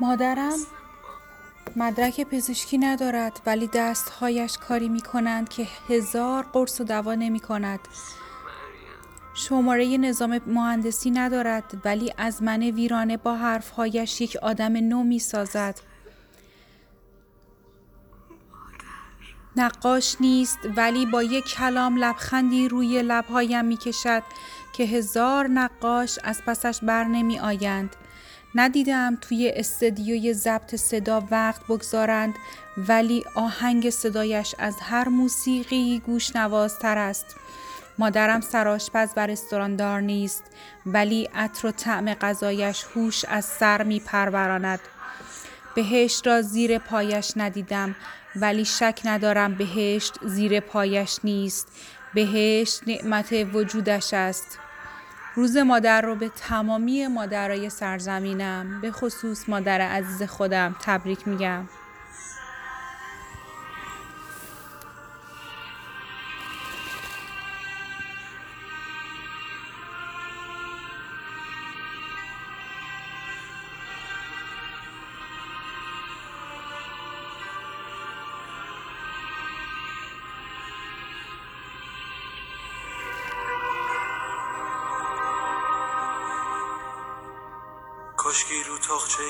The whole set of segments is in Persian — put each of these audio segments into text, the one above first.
مادرم مدرک پزشکی ندارد ولی دستهایش کاری می کنند که هزار قرص و دوا نمی کند شماره نظام مهندسی ندارد ولی از من ویرانه با حرفهایش یک آدم نو می سازد نقاش نیست ولی با یک کلام لبخندی روی لبهایم می کشد که هزار نقاش از پسش بر نمی آیند ندیدم توی استدیوی ضبط صدا وقت بگذارند ولی آهنگ صدایش از هر موسیقی گوشنوازتر است. مادرم سرآشپز و رستوراندار نیست ولی عطر و طعم غذایش هوش از سر می پروراند بهشت را زیر پایش ندیدم ولی شک ندارم بهشت زیر پایش نیست. بهشت نعمت وجودش است. روز مادر رو به تمامی مادرای سرزمینم به خصوص مادر عزیز خودم تبریک میگم. کاشکی رو تاخچه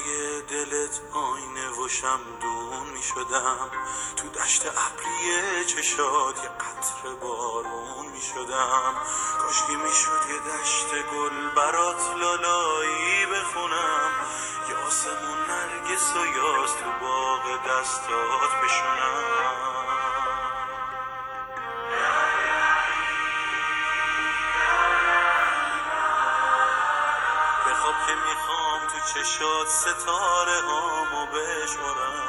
دلت آینه و شمدون می شدم. تو دشت ابری چشات یه قطر بارون می شدم. کاشکی می شد یه دشت گل برات لالایی بخونم. یه آسمون نرگس و یاس تو باغ دستات بشونم. که می‌خوام تو چشات ستاره هامو بشمارم.